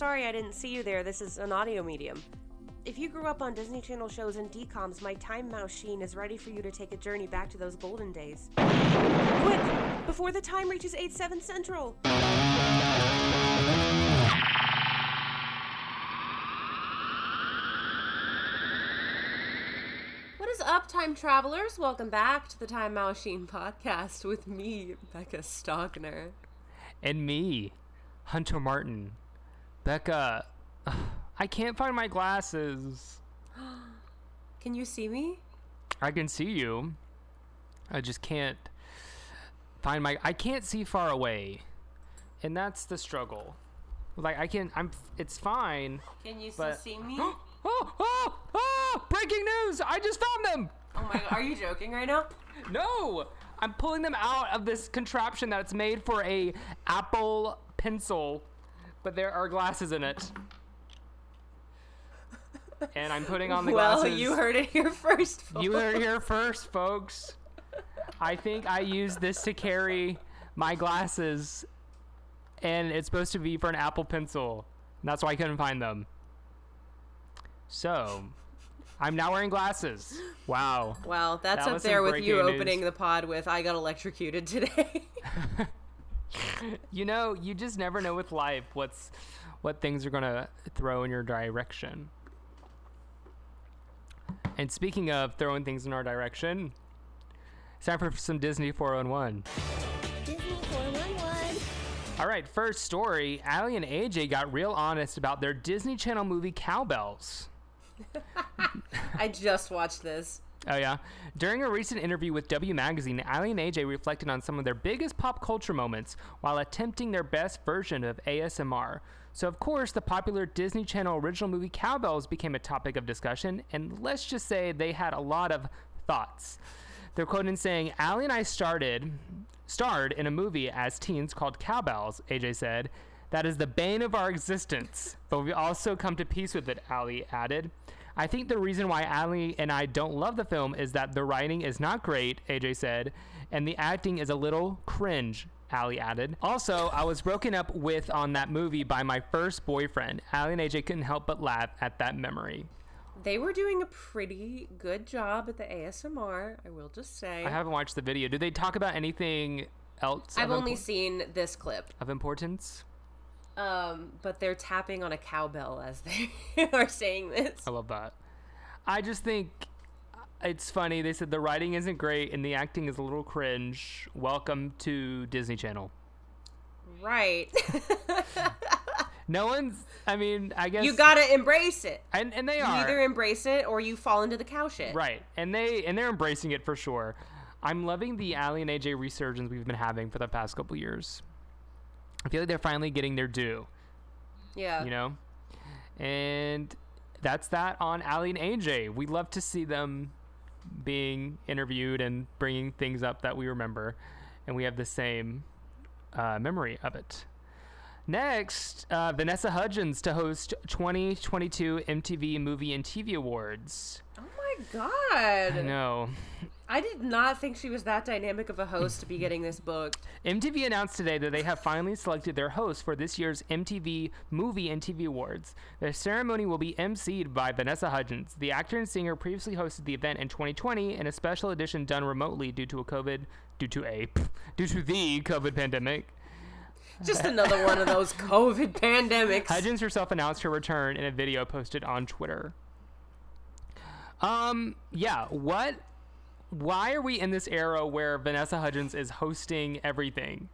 Sorry I didn't see you there. This is an audio medium. If you grew up on Disney Channel shows and DCOMs, my Time Machine is ready for you to take a journey back to those golden days. Quick! Before the time reaches 8 7 Central! What is up, time travelers? Welcome back to the Time Machine podcast with me, Becca Stockner. and me, Hunter Martin. Becca, I can't find my glasses. Can you see me? I can see you. I just can't find my I can't see far away. And that's the struggle. Like I can I'm it's fine. Can you still see me? Oh, oh, oh, breaking news. I just found them. Oh my god, are you joking right now? No, I'm pulling them out of this contraption that's made for a Apple Pencil, but there are glasses in it. And I'm putting on the well, glasses. Well, you heard it here first. You heard it here first, folks. I think I used this to carry my glasses, and it's supposed to be for an Apple Pencil. And that's why I couldn't find them. So, I'm now wearing glasses. Wow. Wow, that's That up there with you news. opening the pod with "I got electrocuted today." You know, you just never know with life what's what things are gonna throw in your direction. And speaking of throwing things in our direction, it's time for some Disney 411. Disney 411. All right, first story. Aly and AJ got real honest about their Disney Channel movie Cow Belles. I just watched this. Oh, yeah. During a recent interview with W Magazine, Aly and AJ reflected on some of their biggest pop culture moments while attempting their best version of ASMR. So, of course, the popular Disney Channel original movie Cow Belles became a topic of discussion, and let's just say they had a lot of thoughts. They're quoted in saying, Aly and I started starred in a movie as teens called Cow Belles, AJ said. That is the bane of our existence, but we also come to peace with it, Aly added. I think the reason why Aly and I don't love the film is that the writing is not great, AJ said, and the acting is a little cringe, Aly added. Also, I was broken up with on that movie by my first boyfriend. Aly and AJ couldn't help but laugh at that memory. They were doing a pretty good job at the ASMR, I will just say. I haven't watched the video. Did they talk about anything else I've only impor- seen this clip. of importance? Um, but they're tapping on a cowbell as they are saying this. I love that. I just think it's funny. They said the writing isn't great and the acting is a little cringe. Welcome to Disney Channel. Right. No one's. I mean, I guess you gotta embrace it. and and they You are either embrace it or you fall into the cow shit. right, and they and they're embracing it for sure. I'm loving the Aly and AJ resurgence we've been having for the past couple years. I feel like they're finally getting their due. Yeah. you know and that's that on aly and aj we love to see them being interviewed and bringing things up that we remember and we have the same uh, memory of it next uh, vanessa hudgens to host 2022 mtv movie and tv awards Oh my god. i know I did not think she was that dynamic of a host to be getting this book. MTV announced today that they have finally selected their host for this year's MTV Movie and TV Awards. The ceremony will be emceed by Vanessa Hudgens. The actor and singer previously hosted the event in 2020 in a special edition done remotely due to a COVID due to a due to the COVID pandemic. Just another one of those COVID pandemics. Hudgens herself announced her return in a video posted on Twitter. Um, yeah, what why are we in this era where Vanessa Hudgens is hosting everything?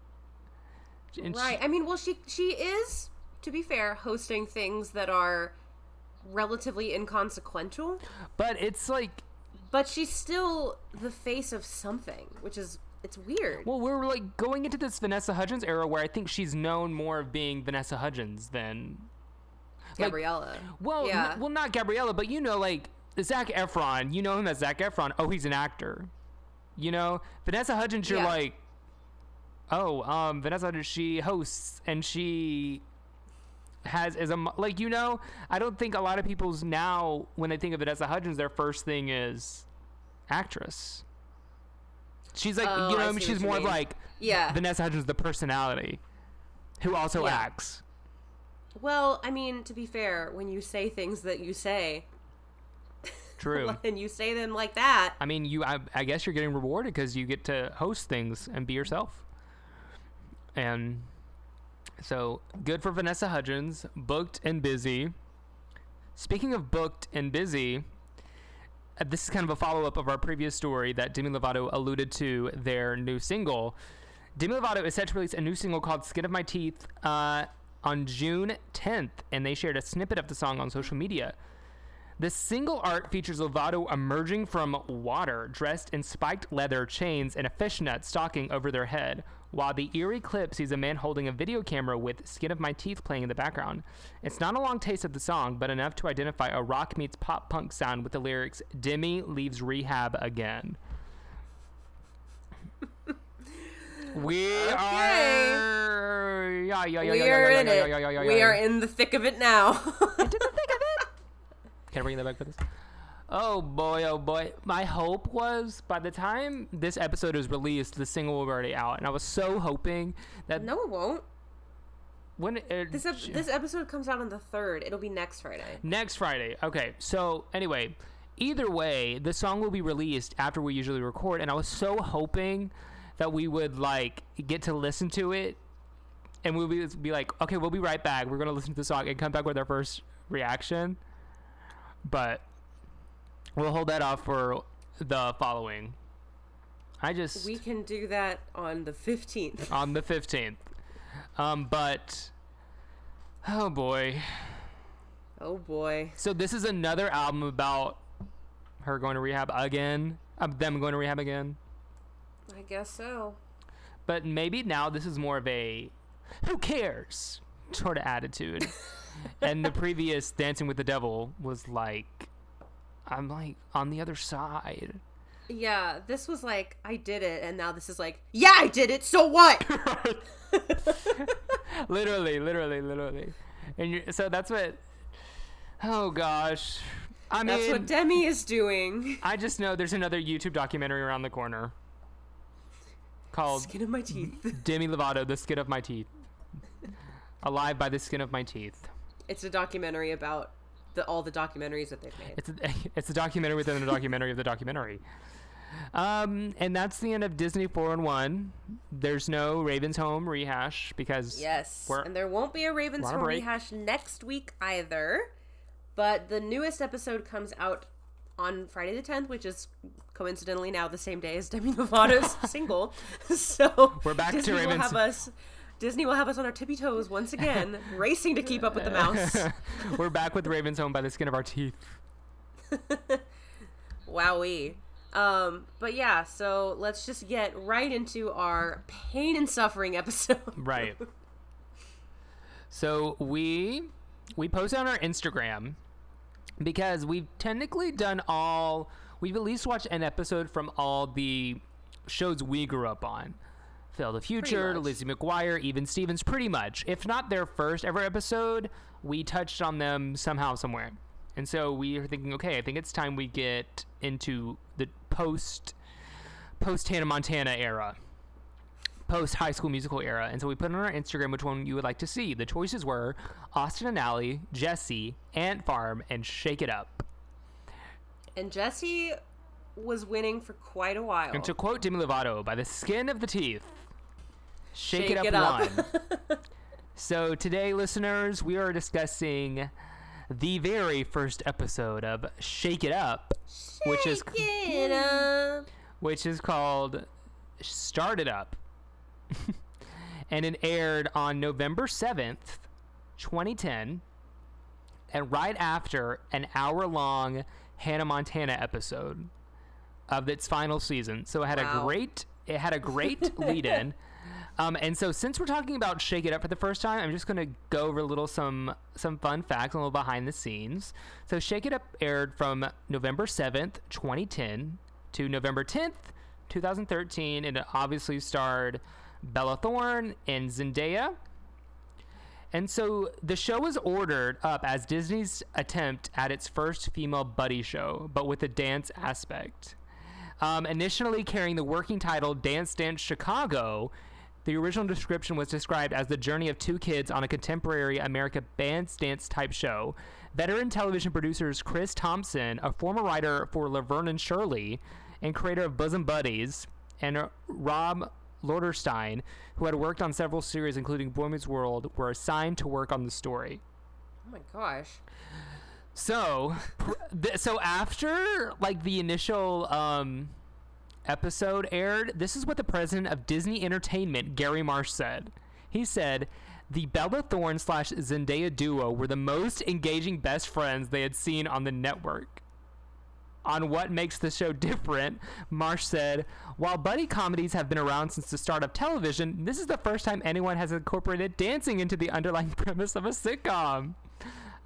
And she- Right. I mean, well, she she is, to be fair, hosting things that are relatively inconsequential, But it's like but she's still the face of something, which is It's weird. Well, we're like going into this Vanessa Hudgens era where I think she's known more of being Vanessa Hudgens than like- Gabriella. well, yeah. n- well, not Gabriella, but you know, like Zac Efron. You know him as Zac Efron. Oh, he's an actor. You know, Vanessa Hudgens. You're Yeah. like, oh, um, Vanessa Hudgens. She hosts and she has is a like you know. I don't think a lot of people's now when they think of Vanessa Hudgens, their first thing is actress. She's like, Oh, you know, I I mean, she's more of mean. like yeah. Vanessa Hudgens, the personality, who also Yeah. acts. well, I mean, to be fair, when you say things that you say, True. and you say them like that, I mean, you. I, I guess you're getting rewarded because you get to host things and be yourself. And so good for Vanessa Hudgens, booked and busy. Speaking of booked and busy, uh, this is kind of a follow up of our previous story that Demi Lovato alluded to their new single. Demi Lovato is set to release a new single called "Skin of My Teeth" uh, on June 10th, and they shared a snippet of the song on social media. The single art features Lovato emerging from water, dressed in spiked leather chains and a fishnet stocking over their head, while the eerie clip sees a man holding a video camera with Skin of My Teeth playing in the background. It's not a long taste of the song, but enough to identify a rock meets pop punk sound with the lyrics Demi leaves rehab again. we are. Yeah, yeah, yeah, we yeah, are in it. yeah, yeah, yeah, we are in the thick of it now. Can I bring that back for this? Oh boy, oh boy. My hope was by the time this episode is released, the single will be already out. And I was so hoping that no, it won't. when it, This ep- this episode comes out on the third. It'll be next Friday. next Friday. Okay, so anyway, either way, the song will be released after we usually record. And I was so hoping that we would like get to listen to it and we'll be, be like, okay, we'll be right back. We're going to listen to the song and come back with our first reaction. But we'll hold that off for the following. I just We can do that on the fifteenth. on the 15th. Um but oh boy. Oh boy. So this is another album about her going to rehab again. Um, them going to rehab again. I guess so. But maybe now this is more of a who cares sort of attitude. and the previous Dancing with the Devil was like I'm like on the other side. Yeah, this was like I did it, and now this is like, yeah, I did it. So what? literally, literally, literally. And so that's what Oh gosh. I mean That's what Demi is doing. I just know there's another YouTube documentary around the corner called Skin of my teeth. Demi Lovato, The Skin of My Teeth. Alive by the Skin of My Teeth. It's a documentary about the all the documentaries that they've made. It's a, it's a documentary within a documentary of the documentary. Um, and that's the end of Disney 411. There's no Raven's Home rehash because Yes, and there won't be a Ravens we're on a Home break. rehash next week either. But the newest episode comes out on Friday the 10th, which is coincidentally now the same day as Demi Lovato's single. So We're back to Disney will Ravens- have us. Disney will have us on our tippy toes once again, racing to keep up with the mouse. we're back with Raven's Home by the Skin of Our Teeth. Wowee. Um, but yeah, so let's just get right into our pain and suffering episode. Right. So we we posted on our Instagram because we've technically done all we've at least watched an episode from all the shows we grew up on. Phil the Future. Lizzie McGuire, even Stevens, pretty much. If not their first ever episode, we touched on them somehow, somewhere. And so we are thinking, okay, I think it's time we get into the post post Hannah Montana era post High School Musical era, and so we put on our Instagram which one you would like to see. The choices were Austin and Ally, Jessie, Ant Farm, and Shake It Up. And Jessie was winning for quite a while. And to quote Demi Lovato, "By the skin of the teeth, Shake, It Up, Shake It Up. won." so today, listeners, we are discussing the very first episode of Shake It Up, which is it up. which is called Start It Up. and it aired on November 7th, 2010, and right after an hour long Hannah Montana episode of its final season. So it had a great it had a great lead in. Um, and so since we're talking about Shake It Up for the first time, I'm just gonna go over a little some some fun facts, a little behind the scenes. So Shake It Up aired from November 7th, 2010 to November 10th, 2013, and it obviously starred Bella Thorne and Zendaya. And so the show was ordered up as Disney's attempt at its first female buddy show, but with a dance aspect. Um, initially carrying the working title Dance Dance Chicago, the original description was described as the journey of two kids on a contemporary America band dance type show. Veteran television producers Chris Thompson, a former writer for Laverne and Shirley and creator of Bosom Buddies, and Rob Lotterstein, who had worked on several series including Boy Meets World, were assigned to work on the story. Oh my gosh. So, th- so after like the initial um, episode aired, this is what the president of Disney Entertainment, Gary Marsh, said. He said. The Bella Thorne slash Zendaya duo were the most engaging best friends they had seen on the network. On what makes the show different, Marsh said, While buddy comedies have been around since the start of television, this is the first time anyone has incorporated dancing into the underlying premise of a sitcom.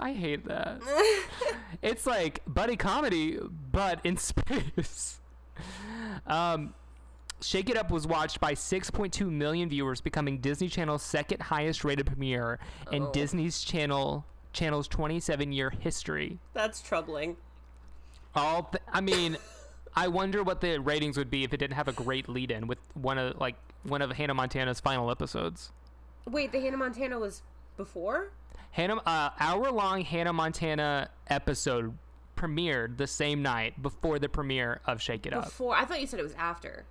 I hate that. it's like buddy comedy, but in space. Um, Shake It Up was watched by 6.2 million viewers, becoming Disney Channel's second highest rated premiere in Oh. Disney's channel channel's 27 year history. That's troubling. All th- I mean, I wonder what the ratings would be if it didn't have a great lead in with one of like one of Hannah Montana's final episodes. Wait, the Hannah Montana was before? Hannah, uh, hour long Hannah Montana episode premiered the same night before the premiere of Shake It Up. Before. I thought you said it was after.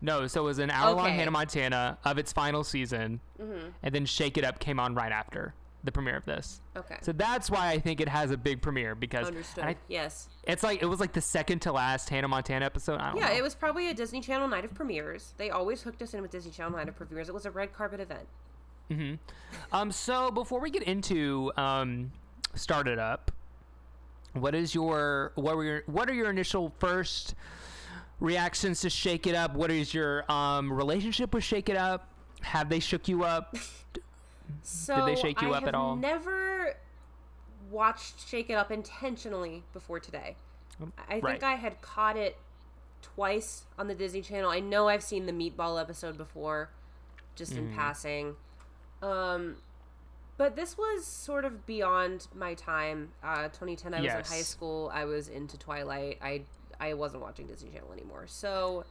No, so it was an hour long Okay. Mm-hmm. Hannah Montana of its final season, and then Shake It Up came on right after the premiere of this. Okay. So that's why I think it has a big premiere because Understood. I, yes. it's like it was like the second to last Hannah Montana episode. I don't Yeah, know. it was probably a Disney Channel night of premieres. They always hooked us in with Disney Channel night of premieres. It was a red carpet event. Um, so before we get into um, start it up, what is your what were your what are your initial first reactions to Shake It Up? What is your um relationship with Shake It Up? Have they shook you up? So they shake you I up at all? Never watched Shake It Up intentionally before today. I think right. I had caught it twice on the Disney Channel. I know I've seen the Meatball episode before, just in Mm. passing. Um, but this was sort of beyond my time. Uh, 2010, I was in high school. I was into Twilight. I I wasn't watching Disney Channel anymore. So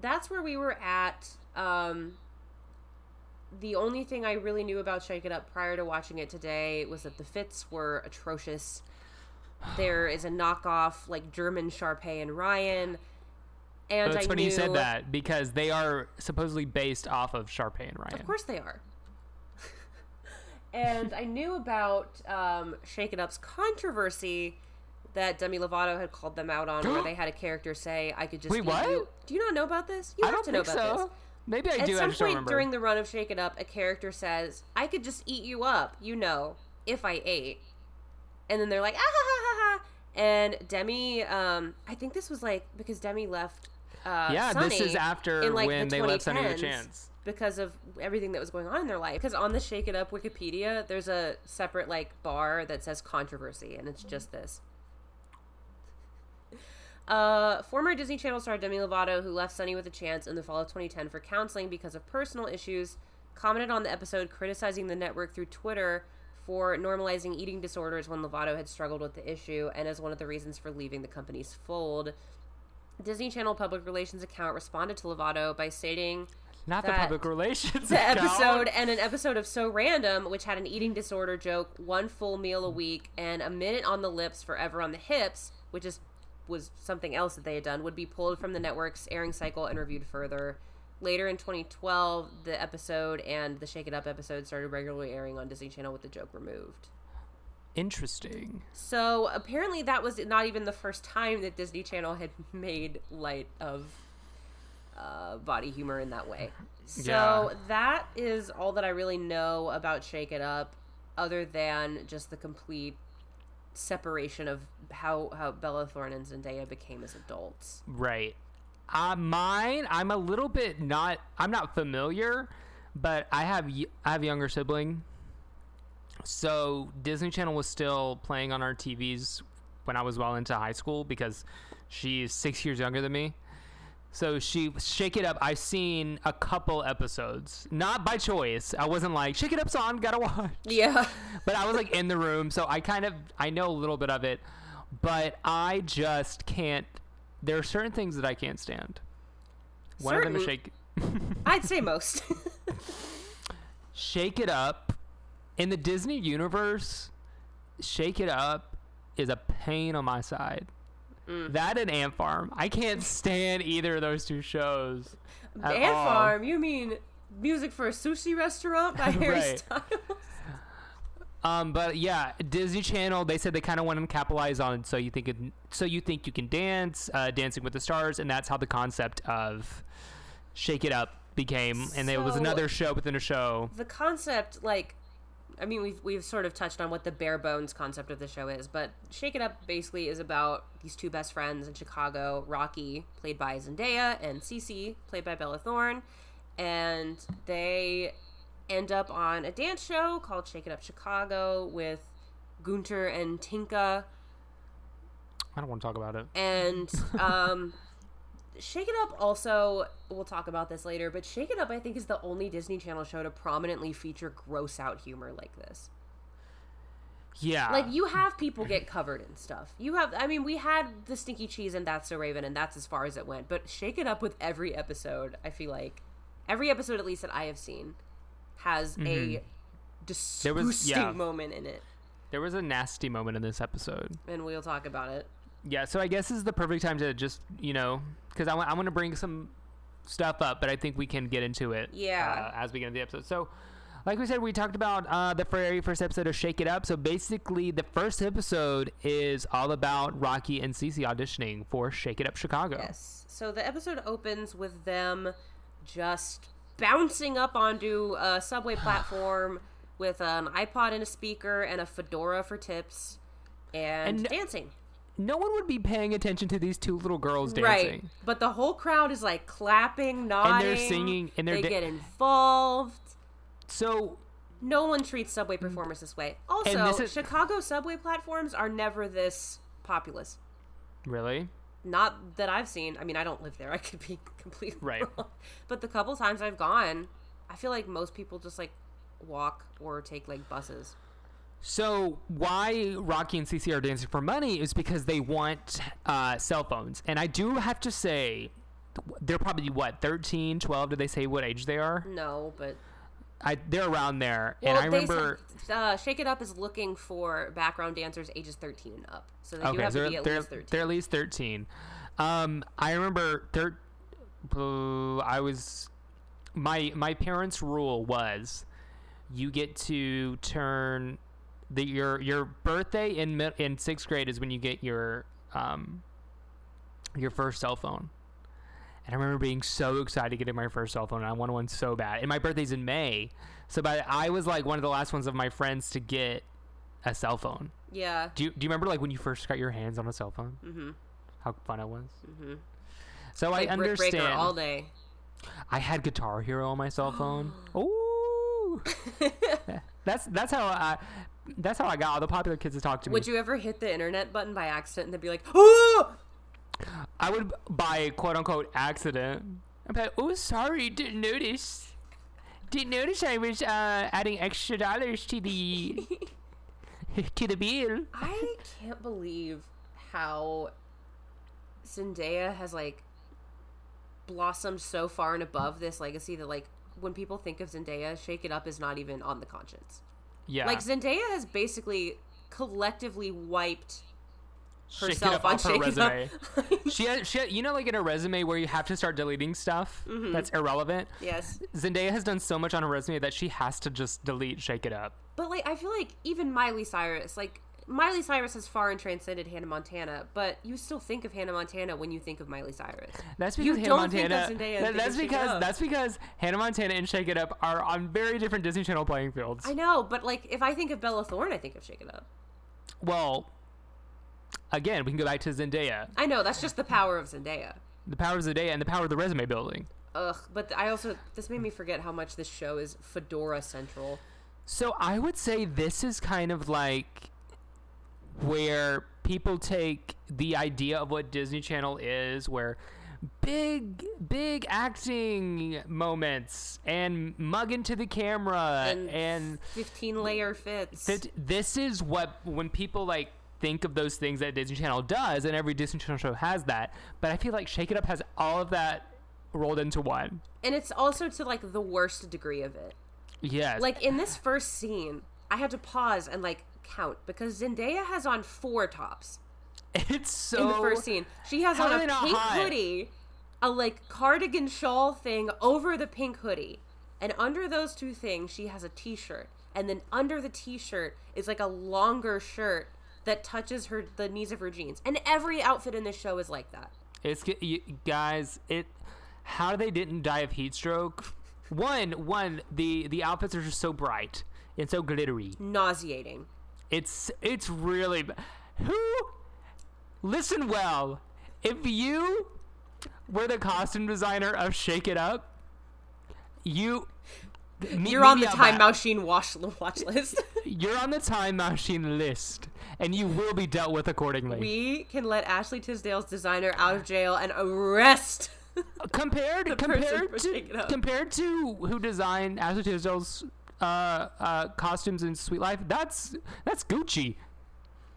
that's where we were at. Um, the only thing I really knew about Shake It Up prior to watching it today was that the fits were atrocious. There is a knockoff like German Sharpay and Ryan. And It's I funny knew, you said that because they are supposedly based off of Sharpay and Ryan. Of course they are. And I knew about um, Shake It Up's controversy that Demi Lovato had called them out on, where they had a character say, "I could just Wait, what? you." Do you not know about this? You I have don't to know think about so. this. Maybe I At do. At some point during the run of Shake It Up, a character says, "I could just eat you up," you know, if I ate. And then they're like, "Ah ha ha ha ha!" And Demi, um, I think this was like because Demi left. Uh, yeah, this is after in, like, when the they left Sonny a Chance. Because of everything that was going on in their life. Because on the Shake It Up Wikipedia, there's a separate like bar that says controversy, and it's just this. Uh, former Disney Channel star Demi Lovato, who left Sonny with a Chance in the fall of 2010 for counseling because of personal issues, commented on the episode criticizing the network through Twitter for normalizing eating disorders when Lovato had struggled with the issue and as one of the reasons for leaving the company's fold. Disney Channel public relations account responded to Lovato by stating Not the public relations. the episode and an episode of So Random, which had an eating disorder joke, one full meal a week, and a minute on the lips, forever on the hips, which is was something else that they had done, would be pulled from the network's airing cycle and reviewed further. Later in 2012, the episode and the Shake It Up episode started regularly airing on Disney Channel with the joke removed. Interesting. So apparently, that was not even the first time that Disney Channel had made light of uh, body humor in that way. So Yeah. that is all that I really know about Shake It Up, other than just the complete separation of how how Bella Thorne and Zendaya became as adults. Right. Uh, mine, I'm a little bit not. I'm not familiar, but I have I have a younger sibling. So Disney Channel was still playing on our TVs when I was well into high school because she's six years younger than me. So she shake it up. I've seen a couple episodes, not by choice. I wasn't like shake it up's on, gotta watch. Yeah. But I was like in the room, so I kind of I know a little bit of it, but I just can't. There are certain things that I can't stand. One of them is shake I'd say most. shake it up in the Disney universe. Shake it up is a pain on my side. Mm. That and Ant Farm, I can't stand either of those two shows. Ant all. Farm, you mean music for a sushi restaurant by Harry Right. Styles? Um, but yeah, Disney Channel. They said they kind of want to capitalize on so you think it, so you think you can dance, uh, Dancing with the Stars, and that's how the concept of Shake It Up became. And there was another show within a show. the concept like i mean we've, we've sort of touched on what the bare bones concept of the show is but shake it up basically is about these two best friends in chicago rocky played by zendaya and Cece, played by bella thorne and they end up on a dance show called shake it up chicago with gunther and tinka I don't want to talk about it. and um Shake It Up also we'll talk about this later, but Shake It Up I think is the only Disney Channel show to prominently feature gross out humor like this. Yeah, Like you have people get covered in stuff. You have I mean we had the stinky cheese and that's so Raven and that's as far as it went, but Shake It Up with every episode, I feel like every episode at least that I have seen has a disgusting Mm-hmm. was- yeah. moment in it. there was a nasty moment in this episode. And we'll talk about it. Yeah, so I guess this is the perfect time to just you know because I want I want to bring some stuff up, but I think we can get into it. Yeah. uh, as we get into the episode. So, like we said, we talked about uh, the very first episode of Shake It Up. So basically, the first episode is all about Rocky and Cece auditioning for Shake It Up Chicago. Yes. So the episode opens with them just bouncing up onto a subway platform with an iPod and a speaker and a fedora for tips and, And- dancing. No one would be paying attention to these two little girls dancing. Right. But the whole crowd is like clapping, nodding. And they're singing, and they're they da- get involved. So No one treats subway performers this way. Also, this is- Chicago subway platforms are never this populous. really, Not that I've seen. I mean, I don't live there. I could be completely Right. wrong. But the couple times I've gone, I feel like most people just like walk or take like buses. So why Rocky and CC are dancing for money is because they want uh, cell phones. And I do have to say, they're probably what 13, 12. Did they say what age they are? No, but I they're around there. and I remember. said, uh, Shake It Up is looking for background dancers ages 13 and up. So they do Okay, have so to be at they're, least 13. they're at least 13. Um, I remember thir- I was my my parents' rule was you get to turn the your your birthday in in sixth grade is when you get your um your first cell phone. And I remember being so excited getting my first cell phone. And I wanted one so bad. And my birthday's in May, so by I was like one of the last ones of my friends to get a cell phone. yeah. Do you, do you remember like when you first got your hands on a cell phone? Mm-hmm. How fun it was. Mm-hmm. So Like I understand. all day. I had Guitar Hero on my cell phone. That's that's how I that's how I got all the popular kids to talk to me. Would you ever hit the internet button by accident and they'd be like, oh! I would by quote unquote accident. I'm like, oh, sorry, didn't notice. Didn't notice I was uh, adding extra dollars to the to the bill. I can't believe how Zendaya has like blossomed so far and above this legacy that like when people think of Zendaya, Shake It Up is not even on the conscience. Yeah, Like Zendaya has basically collectively wiped herself on off her Shake It Up. resume. she had, she had, you know, like in a resume where you have to start deleting stuff Mm-hmm. that's irrelevant. yes. Zendaya has done so much on her resume that she has to just delete Shake It Up. But like I feel like even Miley Cyrus, like Miley Cyrus has far and transcended Hannah Montana, but you still think of Hannah Montana when you think of Miley Cyrus. That's because You Hannah don't think of Montana. Zendaya and that- that's because that's because Hannah Montana and Shake It Up are on very different Disney Channel playing fields. I know, but like if I think of Bella Thorne, I think of Shake It Up. well, again, we can go back to Zendaya. I know that's just the power of Zendaya. The power of Zendaya and the power of the resume building. Ugh, but I also this made me forget how much this show is Fedora Central. So I would say this is kind of like where people take the idea of what Disney Channel is, where big, big acting moments and mug into the camera And and, 15 layer fits. th- this is what when people like think of those things that Disney Channel does, and every Disney Channel show has that. But I feel like Shake It Up has all of that rolled into one. and it's also to like the worst degree of it. Yes, Like in this first scene, I had to pause and like count because Zendaya has on four tops it's so in the first scene. She has on a pink hot? hoodie, a like cardigan shawl thing over the pink hoodie. And under those two things, she has a t-shirt. And then under the t-shirt is like a longer shirt that touches her the knees of her jeans. And every outfit in this show is like that. It's you, guys. It how they didn't die of heat stroke. One, one the the outfits are just so bright and so glittery. Nauseating. It's it's really who. Listen well. If you were the costume designer of Shake It Up, you. me- You're on the Time back. Machine watch watch list. You're on the time machine list, and you will be dealt with accordingly. we can let Ashley Tisdale's designer out of jail and arrest. compared compared to Shake It Up. compared to who designed Ashley Tisdale's uh, uh, costumes in Sweet Life, that's that's Gucci.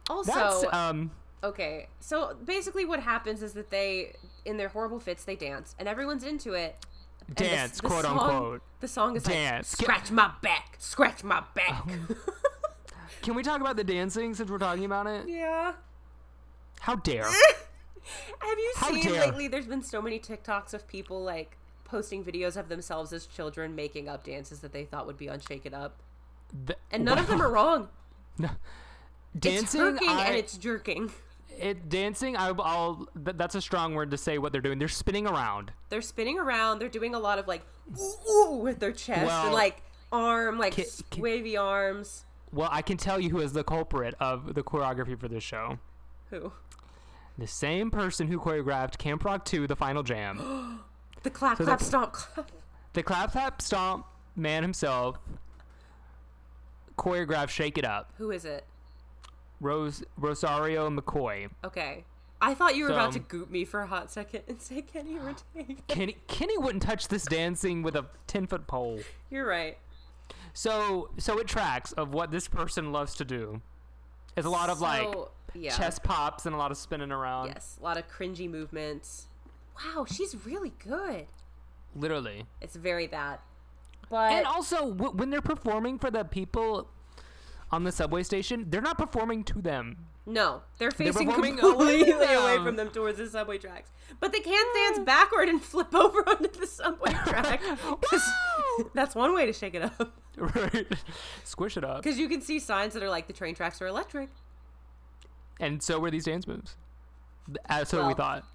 Also, That's um Okay, so basically, what happens is that they, in their horrible fits, they dance, and everyone's into it. And the- dance, the quote song- unquote. The song is Dance. like scratch my back, scratch my back. Can we talk about the dancing since we're talking about it? yeah. How dare? Have you How seen dare. lately? There's been so many TikToks of people like posting videos of themselves as children making up dances that they thought would be on Shake It Up, The- and none of them are wrong. No. dancing. it's I, and it's jerking. it dancing. I, I'll. That's a strong word to say what they're doing. They're spinning around. They're spinning around. They're doing a lot of like ooh, with their chest Well, and like arm, like ki- ki- wavy arms. Well, I can tell you who is the culprit of the choreography for this show. Who? The same person who choreographed Camp Rock 2, The Final Jam. The clap, So clap, the- stomp, clap. The clap clap stomp man himself choreographed Shake It Up. Who is it? Rose Rosero McCoy. Okay. I thought you were about to um, goop me for a hot second and say Kenny Ortega. Kenny Kenny wouldn't touch this dancing with a ten foot pole. You're right. So so it tracks of what this person loves to do. It's a lot of like So, yeah. chest pops and a lot of spinning around. Yes, a lot of cringy movements. Wow, she's really good. Literally. It's very bad. But And also w- when they're performing for the people on the subway station, they're not performing to them. no, they're facing performing completely away away from them towards the subway tracks. But they can't dance backward and flip over onto the subway track. That's one way to shake it up. right. Squish it up. Because you can see signs that are like the train tracks are electric. And so were these dance moves. Th- uh, So we thought.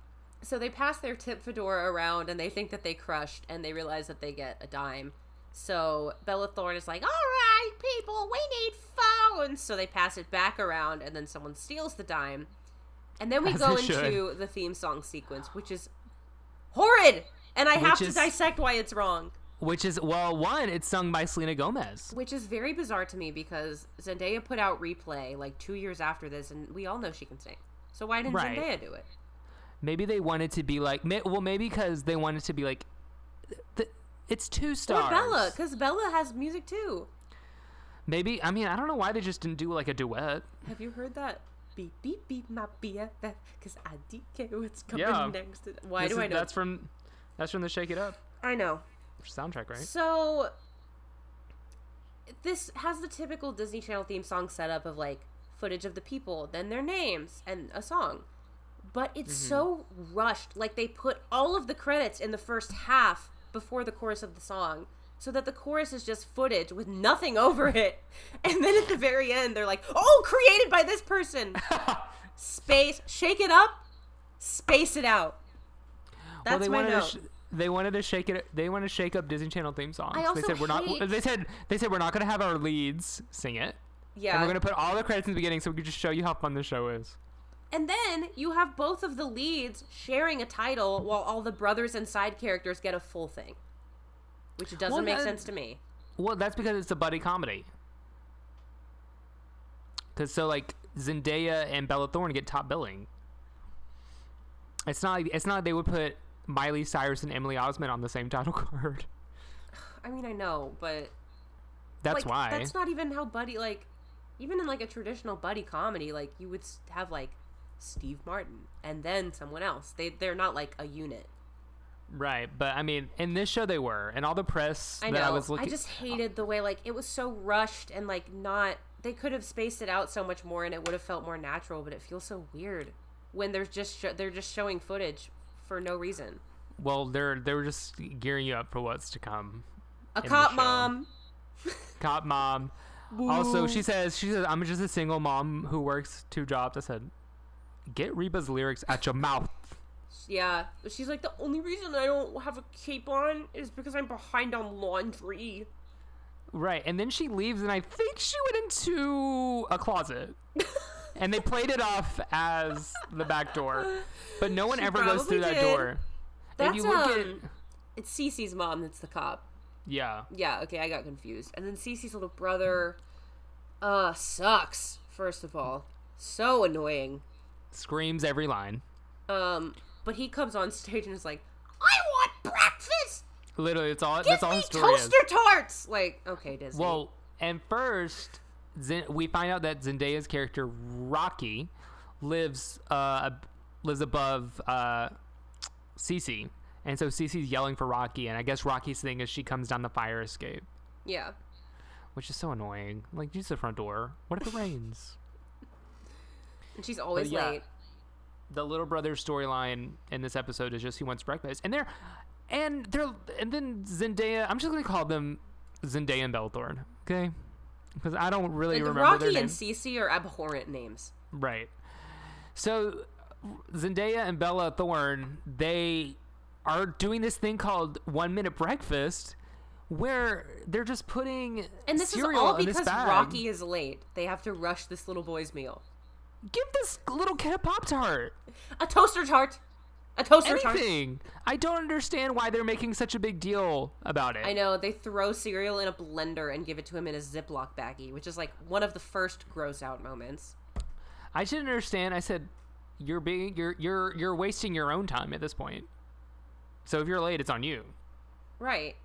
So they pass their tip fedora around and they think that they crushed and they realize that they get a dime. So Bella Thorne is like, all right, people, we need phones. So they pass it back around and then someone steals the dime. And then we As go they should. into the theme song sequence, which is horrid. And I have Which to is- dissect why it's wrong. Which is well, one, it's sung by Selena Gomez. Which is very bizarre to me because Zendaya put out replay like two years after this, and we all know she can sing. So why didn't Right. Zendaya do it? Maybe they wanted to be like, may, well, maybe because they wanted to be like, th- it's two Or stars. Bella, because Bella has music too. Maybe I mean I don't know why they just didn't do like a duet. Have you heard that? Beep beep beep my BFF, cause I DK what's coming Yeah. next. Why This do is- I know? That's from that's from the Shake It Up I know. soundtrack, right? So this has the typical Disney Channel theme song setup of like footage of the people, then their names, and a song. But it's Mm-hmm. so rushed. Like they put all of the credits in the first half before the chorus of the song. So that the chorus is just footage with nothing over it. And then at the very end, they're like, oh, created by this person. Space, shake it up, space it out. That's well, they my wanted note. to sh- they wanted to shake it. They wanted to shake up Disney Channel theme songs. I also they said we're not. They said they said we're not going to have our leads sing it. yeah. And we're going to put all the credits in the beginning so we can just show you how fun the show is. And then you have both of the leads sharing a title while all the brothers and side characters get a full thing. Which doesn't Well, make that- sense to me. Well, that's because it's a buddy comedy. Because so like Zendaya and Bella Thorne get top billing. It's not like it's not like they would put Miley Cyrus and Emily Osment on the same title card. I mean, I know, but That's like, why. That's not even how buddy like even in like a traditional buddy comedy, like you would have like Steve Martin and then someone else. They they're not like a unit. right, but I mean, in this show they were, and all the press I that know. I was looking. I just hated the way like it was so rushed and like not. They could have spaced it out so much more, and it would have felt more natural. But it feels so weird when there's just sho- they're just showing footage for no reason. well, they're they were just gearing you up for what's to come. A cop mom. Cop mom. Also, she says she says I'm just a single mom who works two jobs. I said, get Reba's lyrics at your mouth. Yeah, she's like the only reason I don't have a cape on is because I'm behind on laundry. Right, and then she leaves, and I think she went into a closet, and they played it off as the back door, but no one She ever goes through probably that door. That's if you look at, um, it's Cece's mom that's the cop. yeah, Yeah, okay, I got confused. And then Cece's little brother, uh, sucks. First of all, so annoying. Screams every line. Um, but he comes on stage and is like, "I want breakfast. Literally, it's all Give that's all me his story is. toaster tarts." Like, okay, Disney. Well, and first, Zen- we find out that Zendaya's character Rocky lives uh lives above uh Cece, and so Cece's yelling for Rocky, and I guess Rocky's thing is she comes down the fire escape, yeah. which is so annoying. Like, use the front door. What if it rains? And she's always yeah. late. the little brother storyline in this episode is just he wants breakfast, and they're and they're and then Zendaya. I'm just gonna call them Zendaya and Bellthorn, okay? Because I don't really And remember Rocky and. Cece are abhorrent names. Right. So Zendaya and Bella Thorne, they are doing this thing called one minute breakfast where they're just putting And this is all because. Rocky is late. They have to rush this little boy's meal. Give this little kid a Pop Tart. A toaster tart. A toaster tart. Anything. I don't understand why they're making such a big deal about it. I know they throw cereal in a blender and give it to him in a Ziploc baggie, which is like one of the first gross out moments. I didn't understand. I said, "You're being you're you're you're wasting your own time at this point. So if you're late, it's on you. Right.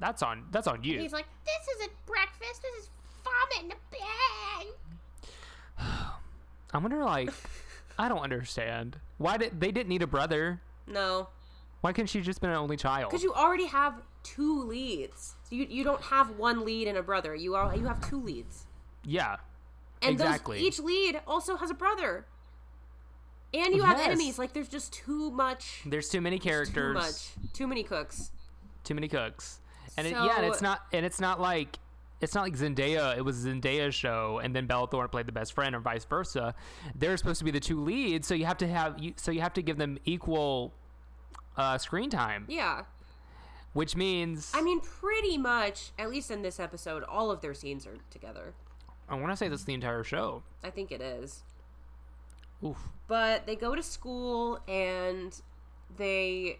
That's on that's on you." He's like, "This isn't breakfast. This is vomit in a bag." I wonder, like, I don't understand why did they didn't need a brother? No, Why couldn't she just been an only child? because you already have two leads. So you you don't have one lead and a brother. You are you have two leads, yeah, and exactly. those each lead also has a brother. And you have Yes. enemies. Like there's just too much. There's too many characters, Too much. Too many cooks. too many cooks, and it, yeah, and it's not, and it's not like. It's not like Zendaya. It was Zendaya's show, and then Bella Thorne played the best friend, or vice versa. They're supposed to be the two leads, so you have to have you. So you have to give them equal uh, screen time, Yeah. which means I mean, pretty much, at least in this episode, all of their scenes are together. I want to say that's the entire show. I think it is. Oof. But they go to school and they.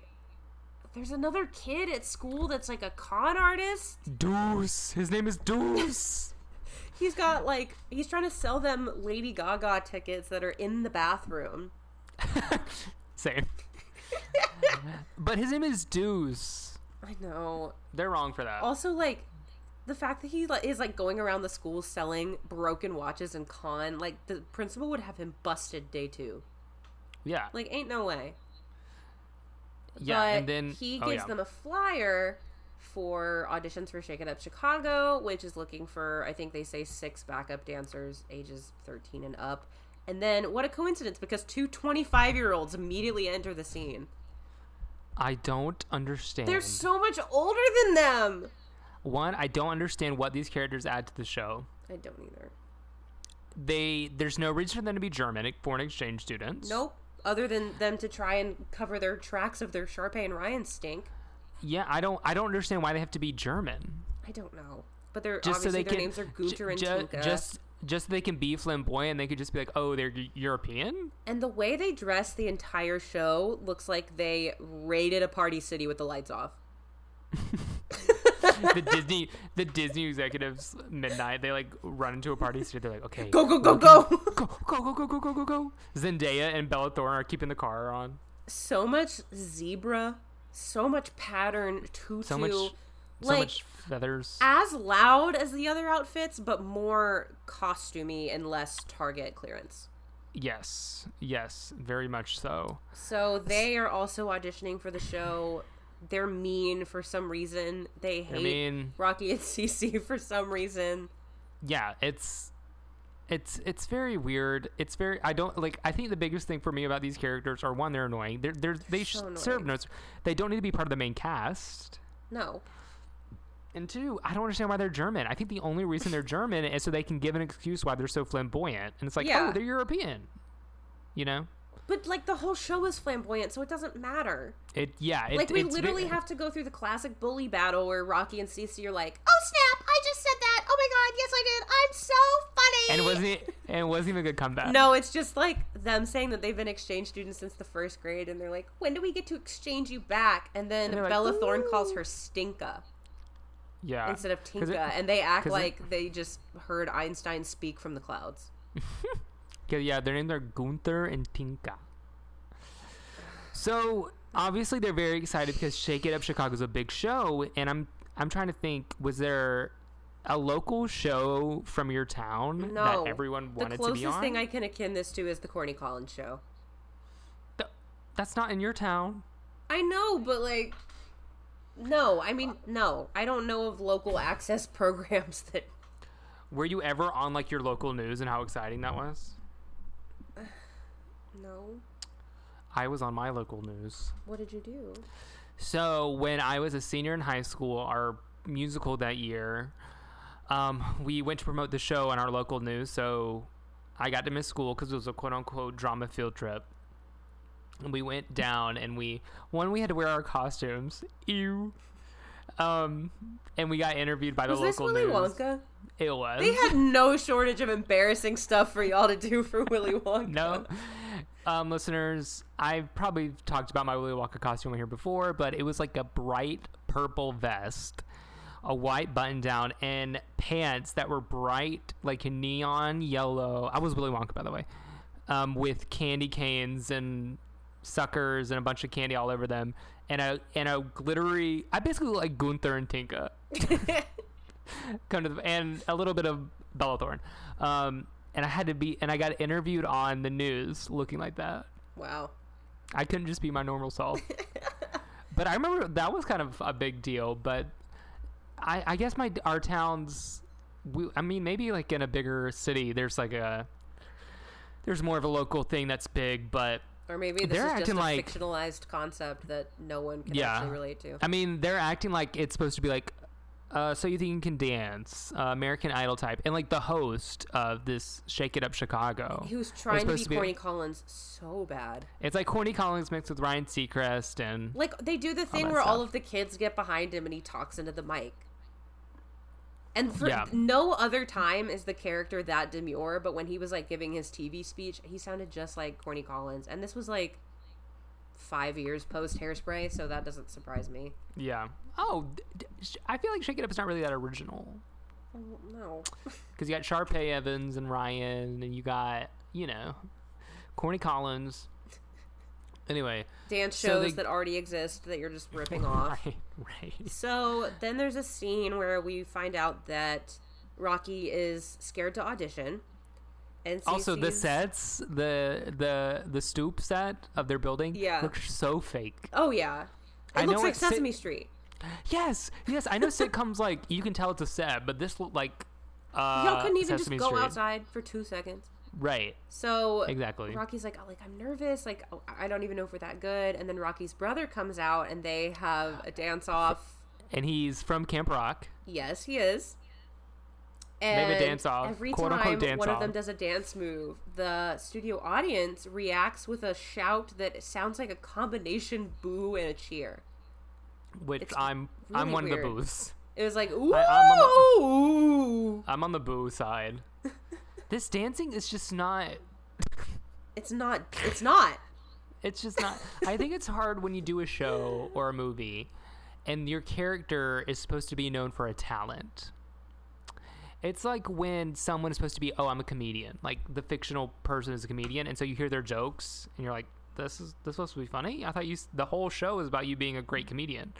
There's another kid at school that's like a con artist. Deuce. His name is Deuce. He's got like. He's trying to sell them Lady Gaga tickets that are in the bathroom. Same. but his name is Deuce. I know. They're wrong for that. Also, like. The fact that he is like going around the school selling broken watches and con, like the principal would have him busted day two. yeah. Like, ain't no way. Yeah. but and then he oh, gives yeah. them a flyer for auditions for Shake It Up Chicago, which is looking for I think they say six backup dancers ages 13 and up. And then what a coincidence because two 25 year olds immediately enter the scene. I don't understand. They're so much older than them. One, I don't understand what these characters add to the show. I don't either. They there's no reason for them to be German foreign exchange students. Nope. Other than them to try and cover their tracks of their Sharpay and Ryan stink. Yeah, I don't I don't understand why they have to be German. I don't know. But they're Just so they their can names are Gunther and Tinka. just just so they can be flamboyant. They could just be like, oh, they're European. And the way they dress the entire show looks like they raided a party city with the lights off. the Disney, the Disney executives, midnight. They like run into a party city. They're like, okay, Go go go go! go, go, go, go, go, go, go, go. Zendaya and Bella Thorne are keeping the car on. so much zebra, so much pattern tutu, So much, so like much feathers. as loud as the other outfits, but more costumey and less Target clearance. Yes, yes, very much so. So they are also auditioning for the show. They're mean for some reason. They hate mean. Rocky and Cece for some reason. yeah it's it's it's very weird it's very i don't like i think the biggest thing for me about these characters are one they're annoying they're, they're they sh- So serve notes they don't need to be part of the main cast No. and two i don't understand why they're german i think the only reason they're german is so they can give an excuse why they're so flamboyant and it's like oh, Yeah. oh they're european you know But like the whole show is flamboyant, so it doesn't matter. it yeah it, Like we literally have to go through the classic bully battle where Rocky and Cece are like, "Oh snap! I just said that. Oh my god, yes I did. I'm so funny." and it wasn't and it wasn't even a good comeback No, it's just like them saying that they've been exchange students since the first grade, and they're like, "When do we get to exchange you back?" And then And they're like, Bella Thorne calls her Stinka yeah instead of 'Cause it- Tinka, and they act 'cause it- like they just heard Einstein speak from the clouds. 'Cause, yeah, their names are Gunther and Tinka. So obviously they're very excited because Shake It Up Chicago is a big show, and I'm I'm trying to think, was there a local show from your town No, that everyone wanted to be on? The closest thing I can akin this to is the Corny Collins show. Th- that's not in your town. I know, but like, no, I mean, no, I don't know of local access programs that. Were you ever on like your local news and how exciting that was? No, I was on my local news. what did you do? So when I was a senior in high school, our musical that year, um, we went to promote the show on our local news. So I got to miss school because it was a quote unquote drama field trip. And we went down and we one we had to wear our costumes. Ew. Um, and we got interviewed by the local. Was this local Willy news. Wonka? It was. They had no shortage of embarrassing stuff for y'all to do for Willy Wonka. no. Um, listeners, I've probably talked about my Willy Wonka costume here before, but it was like a bright purple vest, a white button down, and pants that were bright, like neon yellow. I was Willy Wonka, by the way, um, with candy canes and suckers and a bunch of candy all over them, and a and a glittery. I basically look like Gunther and Tinka. come to the, and a little bit of Bella Thorne. Um, and I had to be, and I got interviewed on the news looking like that. Wow. I couldn't just be my normal self. but I remember that was kind of a big deal. But I, I guess my our towns, we, I mean, maybe like in a bigger city, there's like a there's more of a local thing that's big. But Or maybe this They're is just acting a like- fictionalized concept that no one can Yeah. actually relate to. I mean, they're acting like it's supposed to be like, uh, so you think you can dance, uh, American Idol type, and like the host of this Shake It Up Chicago. He was trying to be to be- Corny Collins so bad. It's like Corny Collins mixed with Ryan Seacrest, and Like they do the thing that where all of the kids get behind him and he talks into the mic. And for Yeah. no other time is the character that demure, but when he was like giving his TV speech, he sounded just like Corny Collins. And this was like five years post hairspray, so that doesn't surprise me. yeah. Oh, d- d- I feel like Shake It Up is not really that original Oh, no. because you got Sharpay Evans and Ryan, and you got you know, Corny Collins. Anyway, Dance So shows they- that already exist that you're just ripping off. right, right. So then there's a scene where we find out that Rocky is scared to audition. And Also, the sets, the the the stoop set of their building, Yeah. looks so fake. Oh yeah, it I looks like it's sit- Sesame Street. Yes, yes. I know sitcoms like you can tell it's a set, but this looked like uh, Y'all couldn't even Sesame just go Street. outside for two seconds. Right. So Exactly. Rocky's like, oh, like I'm nervous. Like oh, I don't even know if we're that good. And then Rocky's brother comes out and they have a dance off. And he's from Camp Rock. Yes, he is. Have a And dance-off, Every quote, time unquote, one of them does a dance move, the studio audience reacts with a shout that sounds like a combination boo and a cheer. Which It's I'm I'm one weird. of the boos. It was like ooh, I- I'm ooh. I'm on the boo side. This dancing is just not. It's not. It's not. It's just not. I think it's hard when you do a show or a movie and your character is supposed to be known for a talent. It's like when someone is supposed to be, oh, I'm a comedian. Like the fictional person is a comedian, and so you hear their jokes, and you're like, this is this supposed to be funny. I thought you the whole show is about you being a great comedian,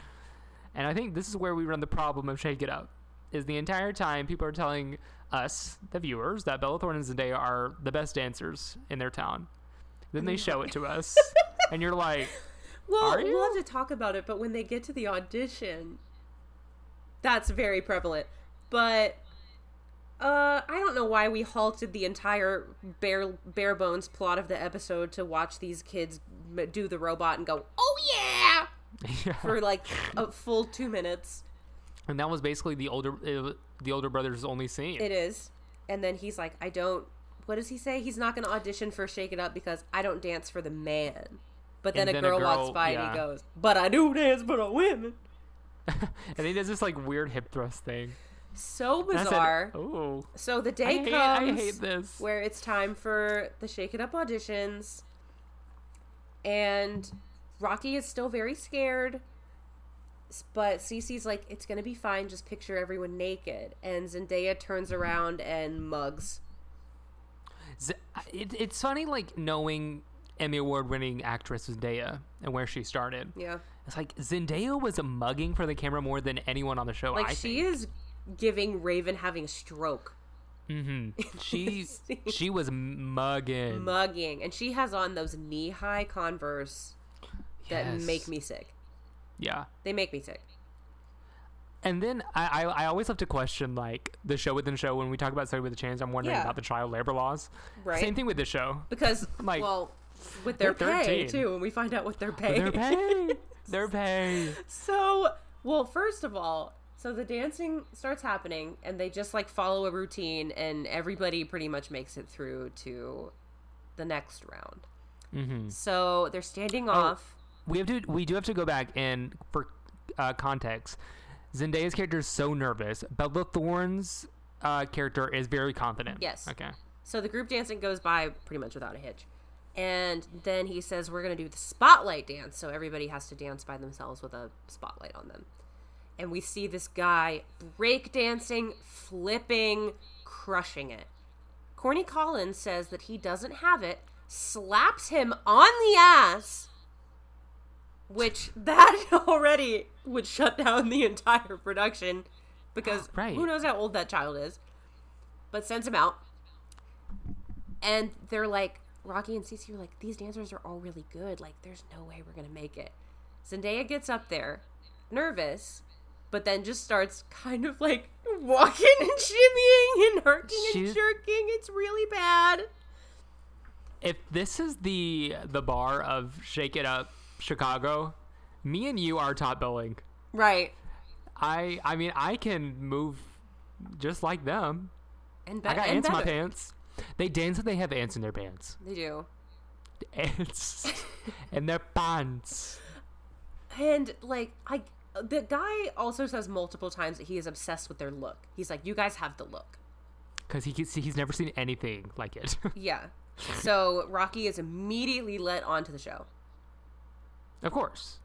and I think this is where we run the problem of Shake It Up. Is the entire time people are telling us, the viewers, that Bella Thorne and Zendaya are the best dancers in their town. Then they show it to us, and you're like, Well, Are we'll have to talk about it, but when they get to the audition, that's very prevalent. But uh, I don't know why we halted the entire bare bare bones plot of the episode to watch these kids do the robot and go, "Oh yeah!" yeah. for like a full two minutes. and that was basically the older uh, the older brother's only scene. It is, and then he's like, "I don't." What does he say? He's not going to audition for Shake It Up because I don't dance for the man. But then, a, then a girl walks girl- by and he goes, "But I do dance for the women." and he does this like weird hip thrust thing. So said, bizarre. oh, So the day hate, I comes hate this. where it's time for the Shake It Up auditions, and Rocky is still very scared. But Cece's like, it's gonna be fine. Just picture everyone naked. And Zendaya turns mm-hmm. around and mugs. Z- it, it's funny, like knowing Emmy Award winning actress Zendaya and where she started. Yeah, It's like Zendaya was mugging for the camera more than anyone on the show. like I she is giving Raven having a stroke, hmm She she was mugging. mugging, and she has on those knee high Converse that Yes. make me sick. yeah. They make me sick. And then I, I I always have to question like the show within show when we talk about Sonny with a Chance. I'm wondering Yeah. about the child labor laws. Right. Same thing with this show. Because Like, well, with their pay 13. too, and we find out what they're paying. Their pay. Their pay. So, well, first of all, so the dancing starts happening, and they just like follow a routine, and everybody pretty much makes it through to the next round. Mm-hmm. So they're standing Oh. off. We have to we do have to go back and for uh, context. Zendaya's character is so nervous. Bella Thorne's uh, character is very confident. Yes. Okay. So the group dancing goes by pretty much without a hitch. And then he says, We're going to do the spotlight dance. So everybody has to dance by themselves with a spotlight on them. And we see this guy break dancing, flipping, crushing it. Corny Collins says that he doesn't have it, slaps him on the ass, which that already would shut down the entire production because Right. who knows how old that child is, but sends him out. And they're like, Rocky and Cece are like, these dancers are all really good. Like, there's no way we're gonna make it. Zendaya gets up there, nervous, but then just starts kind of like walking and shimmying and herking and jerking. It's really bad. If this is the the bar of Shake It Up Chicago, me and you are top billing. Right. I I mean I can move just like them. And, be- I got and ants in my pants. They dance and they have ants in their pants. They do. Ants in their pants. And like I the guy also says multiple times that he is obsessed with their look. He's like, "You guys have the look." Because he he's never seen anything like it. Yeah. So Rocky is immediately let onto the show. Of course.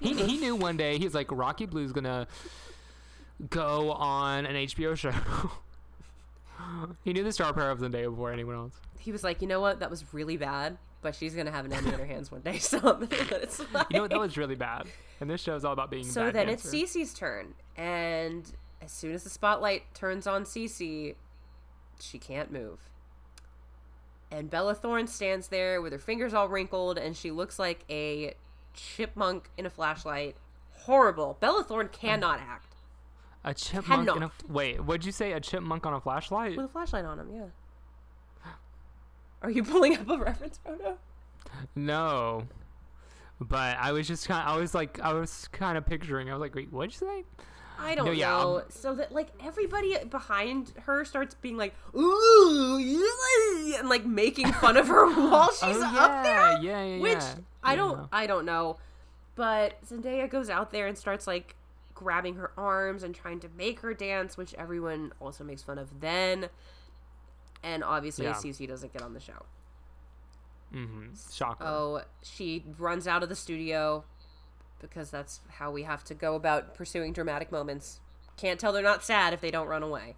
He, he knew one day he's like Rocky Blue's gonna go on an HBO show. he knew the star power of the day before anyone else. He was like, "You know what? That was really bad, but she's gonna have an Emmy in her hands one day." So I'm gonna let it slide. You know what? That was really bad. And this show is all about being. So then dancer. it's Cece's turn, and as soon as the spotlight turns on Cece, she can't move. And Bella Thorne stands there with her fingers all wrinkled, and she looks like a chipmunk in a flashlight. Horrible. Bella Thorne cannot act a chipmunk. In a, wait, what'd you say? A chipmunk on a flashlight? with a flashlight on him. Yeah. Are you pulling up a reference photo? No. But I was just kind. Of, I was like, I was kind of picturing. I was like, wait, what'd you say? I don't No, yeah, know. um, so that like everybody behind her starts being like, "Ooh," and like making fun of her while she's Oh, up there. yeah, yeah, yeah, Which yeah. I don't, no. I don't know. But Zendaya goes out there and starts like grabbing her arms and trying to make her dance, which everyone also makes fun of. Then, and obviously Yeah. Cece doesn't get on the show. Mm-hmm. Shocker. Oh, she runs out of the studio because that's how we have to go about pursuing dramatic moments. Can't tell they're not sad if they don't run away.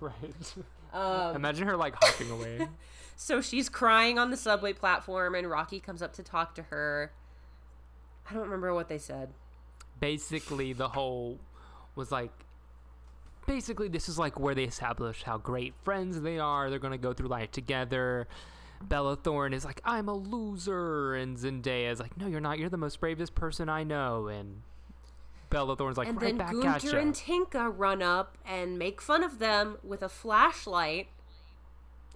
Right. Um, Imagine her like hopping away. So she's crying on the subway platform, and Rocky comes up to talk to her. I don't remember what they said. basically the whole was like basically this is like where they establish how great friends they are they're gonna go through life together bella thorne is like i'm a loser and zendaya is like no you're not you're the most bravest person i know and bella thorne's like and right then back at Gunther ya. and Tinka run up and make fun of them with a flashlight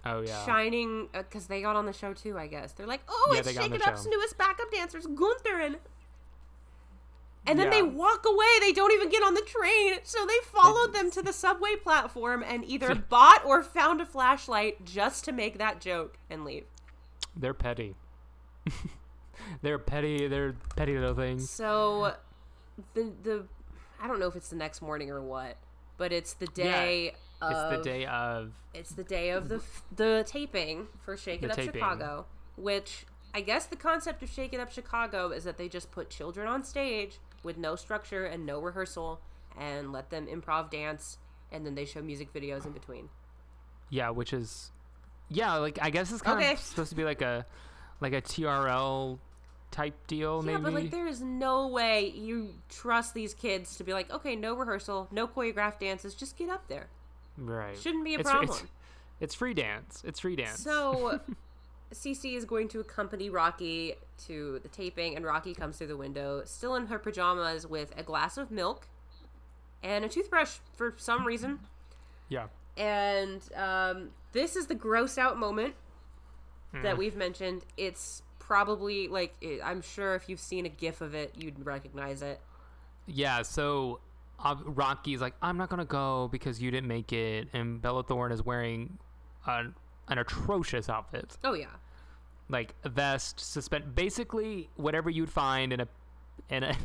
oh yeah shining uh, because they got on the show too. I guess they're like, "Oh, Yeah, it's they got on Shake the It Up's newest backup dancers, Gunther and." And then they walk away. They don't even get on the train. So they followed them to the subway platform and either bought or found a flashlight just to make that joke and leave. they're petty they're petty they're petty little things So the the I don't know if it's the next morning or what, but it's the day Yeah, day it's of the day of it's the day of the the taping for Shake It Up taping. Chicago, which I guess the concept of Shake It Up Chicago is that they just put children on stage with no structure and no rehearsal and let them improv dance and then they show music videos in between. Yeah, which is yeah, like I guess it's kind Okay. of supposed to be like a like a TRL type deal, Yeah, maybe. but like there is no way you trust these kids to be like, okay, no rehearsal, no choreographed dances, just get up there. right. Shouldn't be a It's- problem. It's, it's free dance. It's free dance. So, Cece is going to accompany Rocky to the taping, and Rocky comes through the window, still in her pajamas, with a glass of milk and a toothbrush for some reason. yeah, And um, this is the gross out moment Hmm. that we've mentioned. It's probably like I'm sure if you've seen a GIF of it, you'd recognize it. yeah. So uh, Rocky's like, I'm not gonna go because you didn't make it, and Bella Thorne is wearing an an atrocious outfit, Oh yeah, like a vest, suspend, basically whatever you'd find in a in a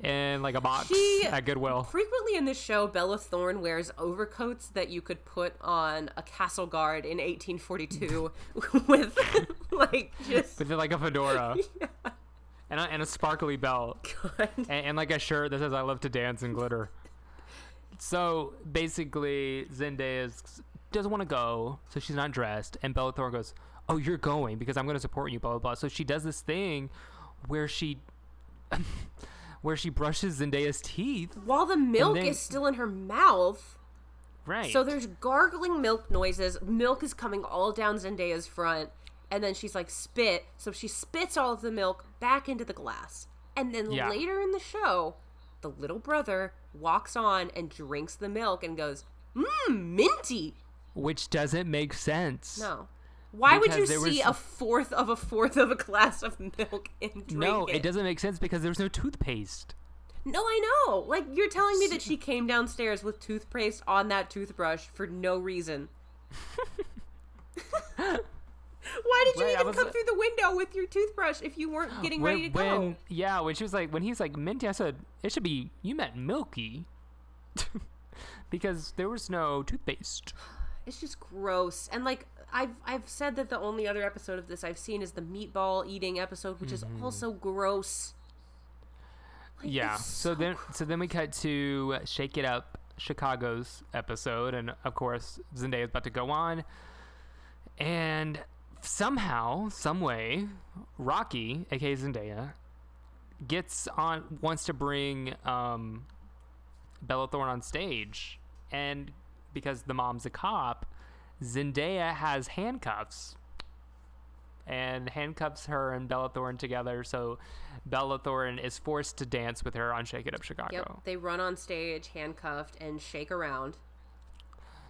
in like a box She- at Goodwill. Frequently in this show, Bella Thorne wears overcoats that you could put on a castle guard in 1842 with, like, just. with like a fedora and, a, and a sparkly belt and, and like a shirt that says "I love to dance and glitter." So basically, Zendaya doesn't want to go, so she's not dressed, and Bella Thorne goes, "Oh, you're going because I'm going to support you." Blah blah blah. So she does this thing where she. where she brushes Zendaya's teeth. While the milk then- is still in her mouth. Right. So there's gargling milk noises. Milk is coming all down Zendaya's front. And then she's like, spit. So she spits all of the milk back into the glass. And then Yeah. later in the show, the little brother walks on and drinks the milk and goes, Mmm, minty. which doesn't make sense. No. Why would you there was- see a fourth of a fourth of a glass of milk and drink No, it? it doesn't make sense because there's no toothpaste. No, I know. Like you're telling me that she came downstairs with toothpaste on that toothbrush for no reason. Why did you even was- come through the window with your toothbrush if you weren't getting when, ready to when go? yeah, when she was like when he's like minty, I said it should be you meant milky because there was no toothpaste. It's just gross. And like I've I've said that the only other episode of this I've seen is the meatball eating episode, which is also gross. Like, Mm-hmm. Yeah. it's So then so then we cut to Shake It Up Chicago's episode, and of course Zendaya is about to go on, and somehow, some way, Rocky, aka Zendaya, gets on wants to bring um, Bella Thorne on stage, and because the mom's a cop, Zendaya has handcuffs. And handcuffs her and Bella Thorne together, so Bella Thorne is forced to dance with her on Shake It Up Chicago. Yep, they run on stage handcuffed and shake around.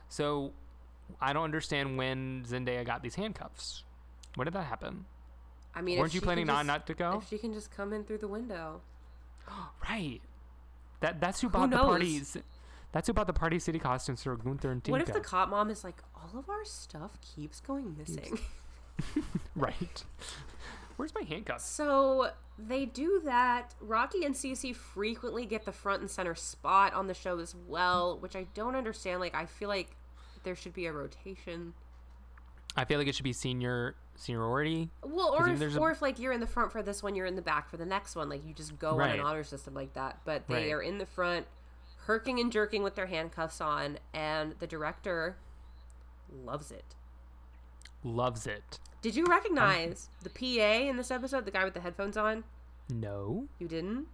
So I don't understand when Zendaya got these handcuffs. When did that happen? I mean, Weren't you planning can not not to go? If she can just come in through the window. Right. That that's who bought the parties. That's who bought the party city costumes for Gunther and Tinka. What if the cop mom is like, all of our stuff keeps going missing? right. Where's my handcuffs? so they do that. Rocky and Cece frequently get the front and center spot on the show as well, which I don't understand. Like, I feel like there should be a rotation. I feel like it should be senior seniority. Well, or if, a- or if like you're in the front for this one, you're in the back for the next one. Like you just go on an honor system like that. But they Right. are in the front, herking and jerking with their handcuffs on, and the director loves it. Loves it. Did you recognize the PA in this episode? The guy with the headphones on? No. You didn't?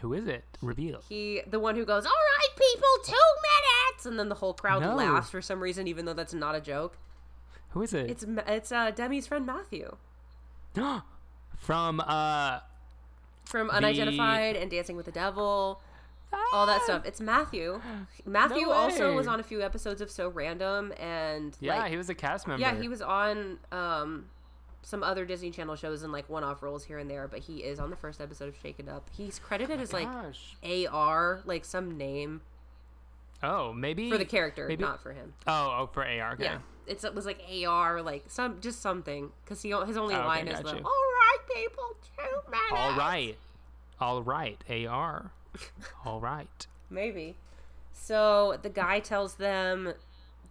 Who is it? Reveal. He, the one who goes, "All right, people, two minutes," and then the whole crowd No. laughs for some reason, even though that's not a joke. Who is it? It's it's uh, Demi's friend Matthew from uh from Unidentified and Dancing with the Devil. All that stuff. It's Matthew. Matthew No also was on a few episodes of So Random, and Yeah, like, he was a cast member. yeah, he was on um, some other Disney Channel shows and like one-off roles here and there. But he is on the first episode of Shake It Up. He's credited as like Gosh. AR, like some name Oh, maybe for the character, maybe- not for him. Oh, oh, for AR. Okay. Yeah, it's, it was like AR, like some just something, because he his only Oh, okay, line is got the "All right, people, two minutes." All right. All right. AR. All right. Maybe. So the guy tells them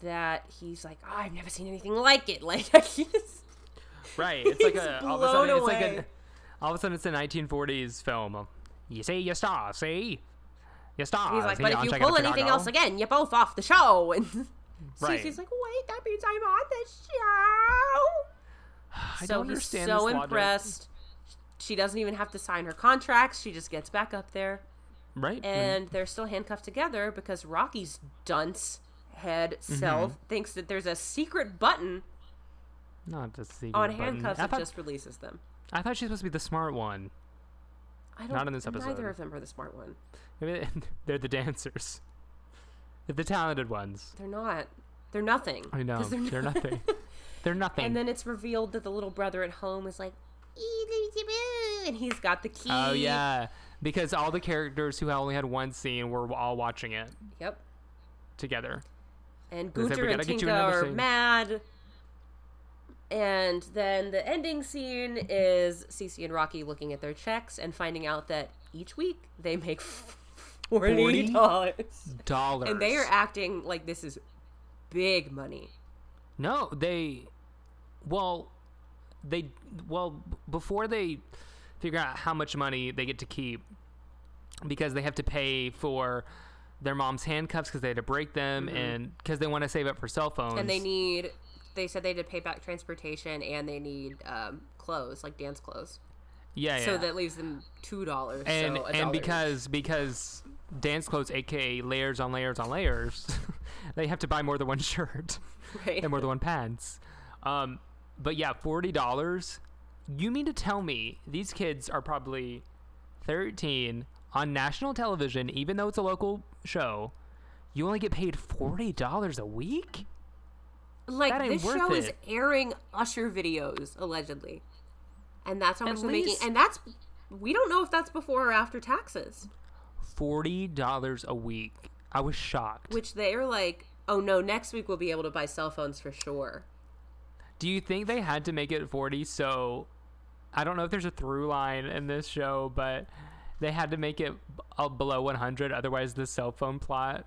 that he's like, oh, I've never seen anything like it. Like he's Right. It's like He's a all of a sudden blown it's like away. a all of a sudden it's a 1940s film. You see your star, see? Your star. he's like, but if you pull anything else again, you're both off the show. And Right. Cece's like, wait, that means I'm on the show. I so don't he's so this logic. impressed. She doesn't even have to sign her contracts. She just gets back up there. Right. and they're still handcuffed together because Rocky's dunce head self Mm-hmm. thinks that there's a secret button Not the secret on button. handcuffs that just releases them. I thought she's supposed to be the smart one. I don't. Not in this episode. Neither of them are the smart one. Maybe they're the dancers. They're the talented ones. They're not. They're nothing. I know. They're, They're, not. nothing. They're nothing. and then it's revealed that the little brother at home is like, and he's got the key. oh yeah, because all the characters who only had one scene were all watching it Yep. together. And They said, Gunther and gotta get you Tinka another are scene." mad. And then the ending scene is Cece and Rocky looking at their checks and finding out that each week they make forty dollars, Dollars. and they are acting like this is big money. No, they. Well, they. Well, before they figure out how much money they get to keep, because they have to pay for their mom's handcuffs because they had to break them, and because they want to save up for cell phones. Mm-hmm. And they need. They said they had to pay back transportation and they need um, clothes, like dance clothes. yeah, yeah. So that leaves them two dollars. and so and because because dance clothes, aka layers on layers on layers, they have to buy more than one shirt. right. and more than one pants. Um, but yeah, forty dollars. You mean to tell me these kids are probably thirteen on national television, even though it's a local show? You only get paid forty dollars a week? Like this show is airing Usher videos allegedly, and that's how At much they're making. And that's we don't know if that's before or after taxes, Forty dollars a week. I was shocked. which they are like, oh no, next week we'll be able to buy cell phones for sure. Do you think they had to make it forty? So I don't know if there's a through line in this show, but they had to make it below one hundred. Otherwise, the cell phone plot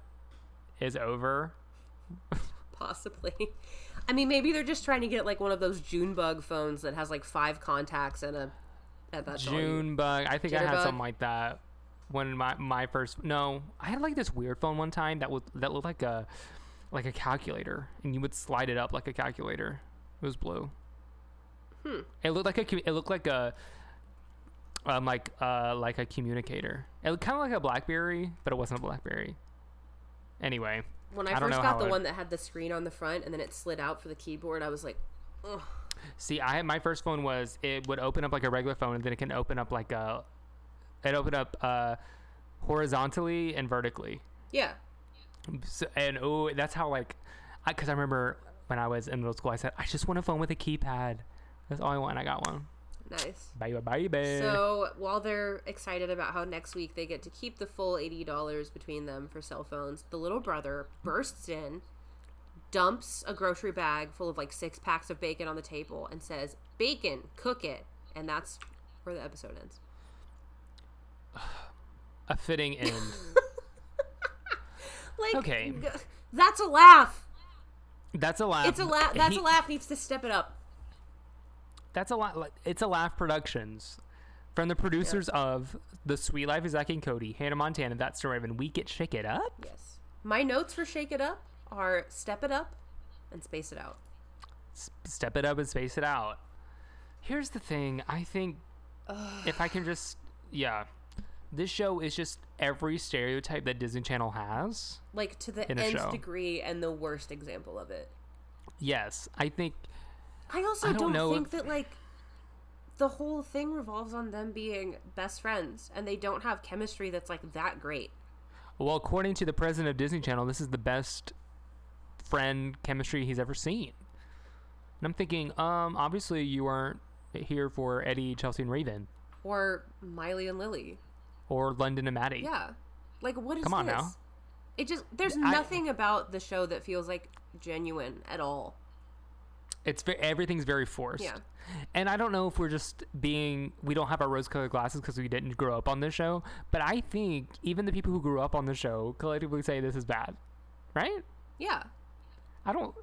is over. Possibly. I mean, maybe they're just trying to get it like one of those Junebug phones that has like five contacts and a. And that's all you- June bug. I think I had Jitterbug? something like that when my my first. No, I had like this weird phone one time that would that looked like a like a calculator, and you would slide it up like a calculator. It was blue. Hmm. It looked like a. It looked like a. Um, like uh, like a communicator. It looked kind of like a BlackBerry, but it wasn't a BlackBerry. Anyway, When I, I first got the it- one that had the screen on the front and then it slid out for the keyboard, I was like, ugh. See, I had my first phone was it would open up like a regular phone, and then it can open up like a, it opened up uh, horizontally and vertically. yeah. So, and oh, that's how like, I because I remember when I was in middle school, I said I just want a phone with a keypad. That's all I want. I got one. Nice. Bye bye bye. So while they're excited about how next week they get to keep the full eighty dollars between them for cell phones, the little brother bursts in, dumps a grocery bag full of like six packs of bacon on the table, and says, "Bacon, cook it," and that's where the episode ends. a fitting end. Like, Okay. that's a laugh. That's a laugh. It's a laugh. That's He- a laugh needs to step it up. That's a lot. It's a laugh productions. From the producers of The Suite Life of Zack and Cody, Hannah Montana, That's So Raven, We Get Shake It Up. Yes. My notes for Shake It Up are step it up and space it out. S- Step it up and space it out. Here's the thing. I think if I can just, yeah, this show is just every stereotype that Disney Channel has. Like to the nth degree and the worst example of it. Yes, I think I also I don't don't, think if- that like the whole thing revolves on them being best friends and they don't have chemistry that's like that great. Well, according to the president of Disney Channel, this is the best friend chemistry he's ever seen. And I'm thinking, um, obviously you weren't here for Eddie, Chelsea, and Raven, Or Miley and Lily. or London and Maddie. Yeah. Like what is Come on this? now. It just there's I- nothing about the show that feels like genuine at all. It's ve- everything's very forced. Yeah. And I don't know if we're just being we don't have our rose-colored glasses because we didn't grow up on this show, but I think even the people who grew up on the show collectively say this is bad, right? Yeah. I don't.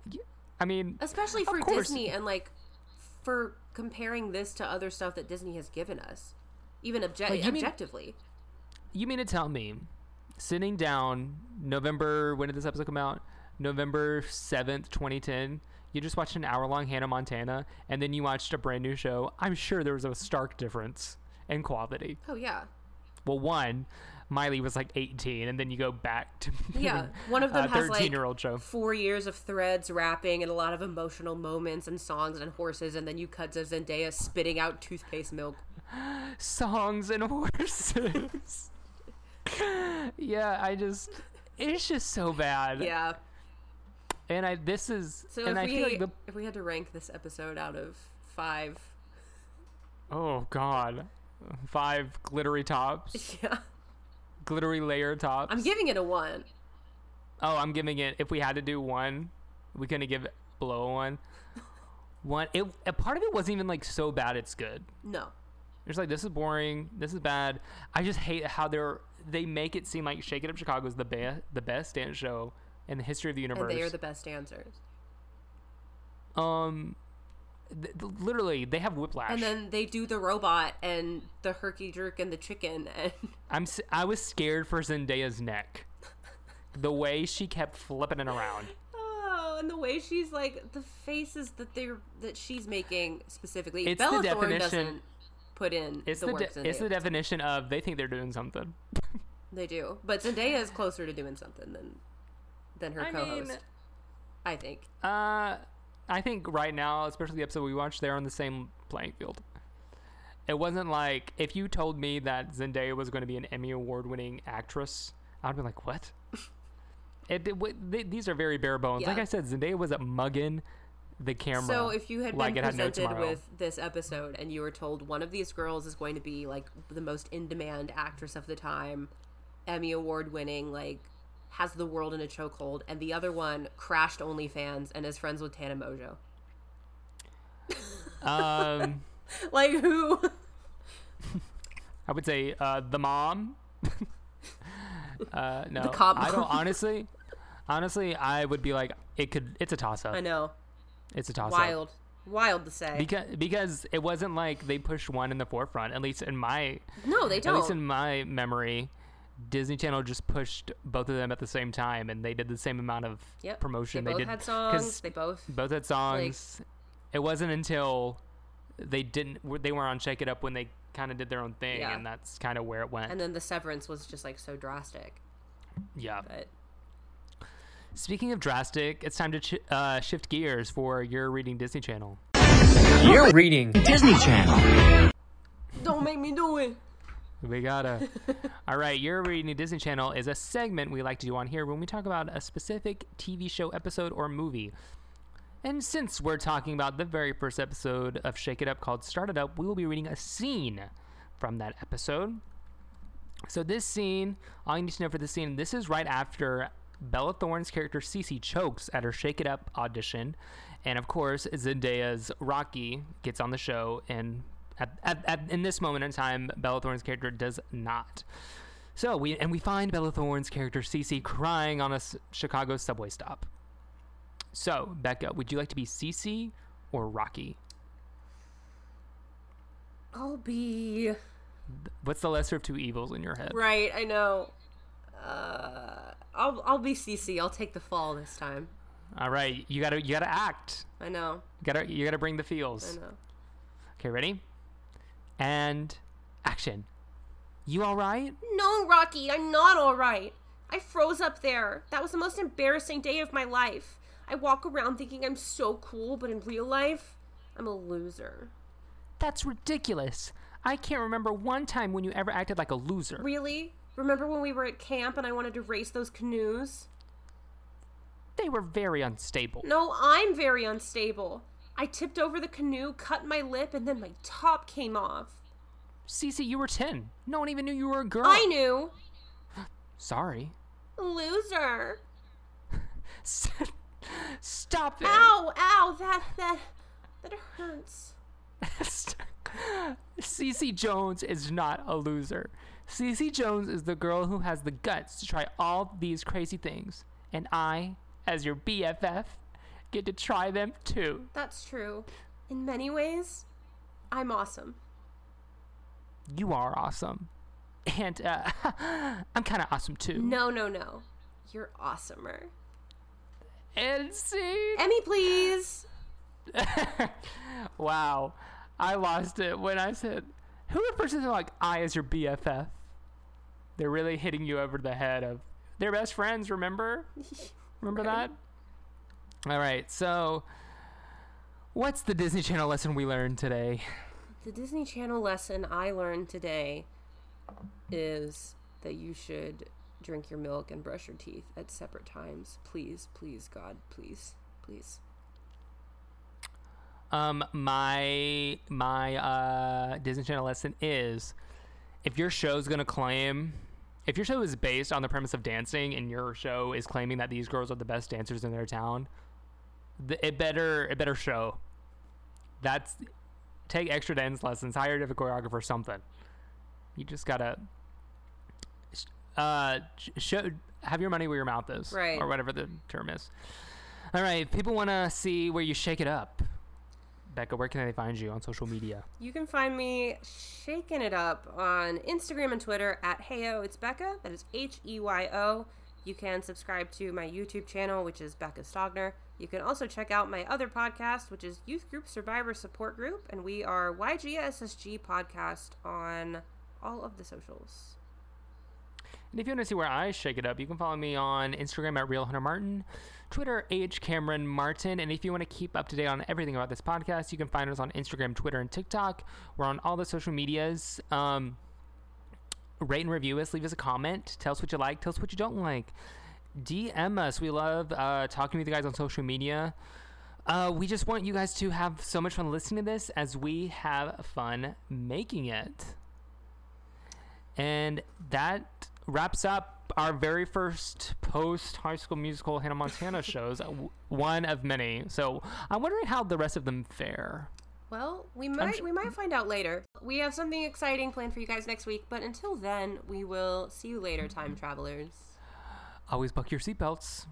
I mean, Especially for. Disney and like for comparing this to other stuff that Disney has given us. Even obje- Like, you mean- objectively. You mean to tell me, sitting down November, when did this episode come out? November 7th, 2010. You just watched an hour long Hannah Montana and then you watched a brand new show. I'm sure there was a stark difference in quality. Oh yeah. Well, one, Miley was like 18, and then you go back to Yeah. One of them a has 13 like year old show. four years of threads rapping and a lot of emotional moments and songs and horses and then you cut to Zendaya spitting out toothpaste milk. Songs and horses. yeah, I just. It's just so bad. Yeah. And I this is So and if I we feel like the if we had to rank this episode out of five, oh god, five glittery tops, yeah, glittery layer tops. I'm giving it a one. Oh, I'm giving it. If we had to do one, we couldn't give it below a one. One. It a part of it wasn't even like so bad. It's good. No. It's like this is boring. This is bad. I just hate how they're they make it seem like Shake It Up Chicago is the best the best dance show in the history of the universe. And they are the best dancers. um, th- literally they have whiplash. And then they do the robot and the herky jerk and the chicken and I'm s- I was scared for Zendaya's neck. The way she kept flipping it around. oh, and the way she's like the faces that they're that she's making specifically. It's Bella the Thorne definition- doesn't put in It's the, the, de- it's the definition of they think they're doing something. They do, but Zendaya is closer to doing something than than her I co-host. mean- I think. Uh, I think right now, especially the episode we watched, they're on the same playing field. It wasn't like if you told me that Zendaya was going to be an Emmy award-winning actress, I'd be like, "What?" it, it w- th- these are very bare bones. Like I said, Zendaya was a mugging the camera. So if you had like been it had no presented with this episode and you were told one of these girls is going to be like the most in-demand actress of the time, Emmy award-winning, like has the world in a chokehold, and the other one crashed OnlyFans and is friends with Tana Mongeau, um, like who? I would say uh, the mom. uh, no, the cop I don't honestly. Honestly, I would be like, it could. It's a toss-up. I know, It's a toss-up. wild, wild to say. because because it wasn't like they pushed one in the forefront at least in my no, they don't. At least in my memory disney channel just pushed both of them at the same time and they did the same amount of Yep. promotion They both did had 'cause songs. They both. both had songs it wasn't until they didn't they were on shake it up when they kind of did their own thing Yeah. and that's kind of where it went And then the severance was just like so drastic. yeah But speaking of drastic it's time to ch- uh, shift gears for your reading disney channel You're reading Disney Channel. don't make me do it. We gotta. All right, you're reading Disney Channel is a segment we like to do on here when we talk about a specific TV show, episode, or movie. And since we're talking about the very first episode of Shake It Up called Start It Up, we will be reading a scene from that episode. So this scene, all you need to know for this scene, this is right after Bella Thorne's character Cece chokes at her Shake It Up audition, and of course Zendaya's Rocky gets on the show, and at, at, at in this moment in time, Bella Thorne's character does not. So we and we find Bella Thorne's character Cece crying on a s- Chicago subway stop. So, Becca, would you like to be Cece or Rocky? I'll be What's the lesser of two evils in your head? right. I know. Uh, I'll I'll be CC. I'll take the fall this time. All right, you gotta you gotta act. I know. You gotta you gotta bring the feels. I know. Okay, ready? And action. You all right? No, Rocky, I'm not all right. I froze up there. That was the most embarrassing day of my life. I walk around thinking I'm so cool, but in real life, I'm a loser. That's ridiculous. I can't remember one time when you ever acted like a loser. Really? Remember when we were at camp and I wanted to race those canoes? They were very unstable. No, I'm very unstable. I tipped over the canoe, cut my lip, and then my top came off. Cece, you were 10. No one even knew you were a girl. I knew. Sorry. Loser. Stop it. Ow, ow, that, that, that hurts. Cece Jones is not a loser. Cece Jones is the girl who has the guts to try all these crazy things. And I, as your BFF, get to try them too. That's true. In many ways, I'm awesome. You are awesome. And uh, I'm kind of awesome too. No, no, no. You're awesomer. And see? Emmy, please. wow. I lost it when I said, who refers to like I as your BFF? They're really hitting you over the head of they're best friends, remember? Remember that? All right, so what's the Disney Channel lesson we learned today? The Disney Channel lesson I learned today is that you should drink your milk and brush your teeth at separate times. Please, please, God, please, please. Um, my my uh, Disney Channel lesson is if your show's gonna claim if your show is based on the premise of dancing and your show is claiming that these girls are the best dancers in their town, th- it better it better show. That's take extra dance lessons, hire a different choreographer, something. You just gotta uh show have your money where your mouth is, Right. or whatever the term is. All right, people want to see where you shake it up. Becca, where can they find you on social media? You can find me shaking it up on Instagram and Twitter at Heyo. It's Becca. That is H E Y O. You can subscribe to my YouTube channel, which is Becca Stogner. You can also check out my other podcast, which is Youth Group Survivor Support Group, and we are YGSSG Podcast on all of the socials. And if you want to see where I shake it up, you can follow me on Instagram at Real Hunter Martin, Twitter H Cameron Martin, and if you want to keep up to date on everything about this podcast, you can find us on Instagram, Twitter, and TikTok. We're on all the social medias. Um, rate and review us, leave us a comment, tell us what you like, tell us what you don't like. DM us. We love uh, talking with you guys on social media. Uh, we just want you guys to have so much fun listening to this as we have fun making it. And that wraps up our very first post High School Musical Hannah Montana shows, one of many. So I'm wondering how the rest of them fare. Well, we might sh- we might find out later. We have something exciting planned for you guys next week, but until then, we will see you later, time travelers. Always buck your seatbelts.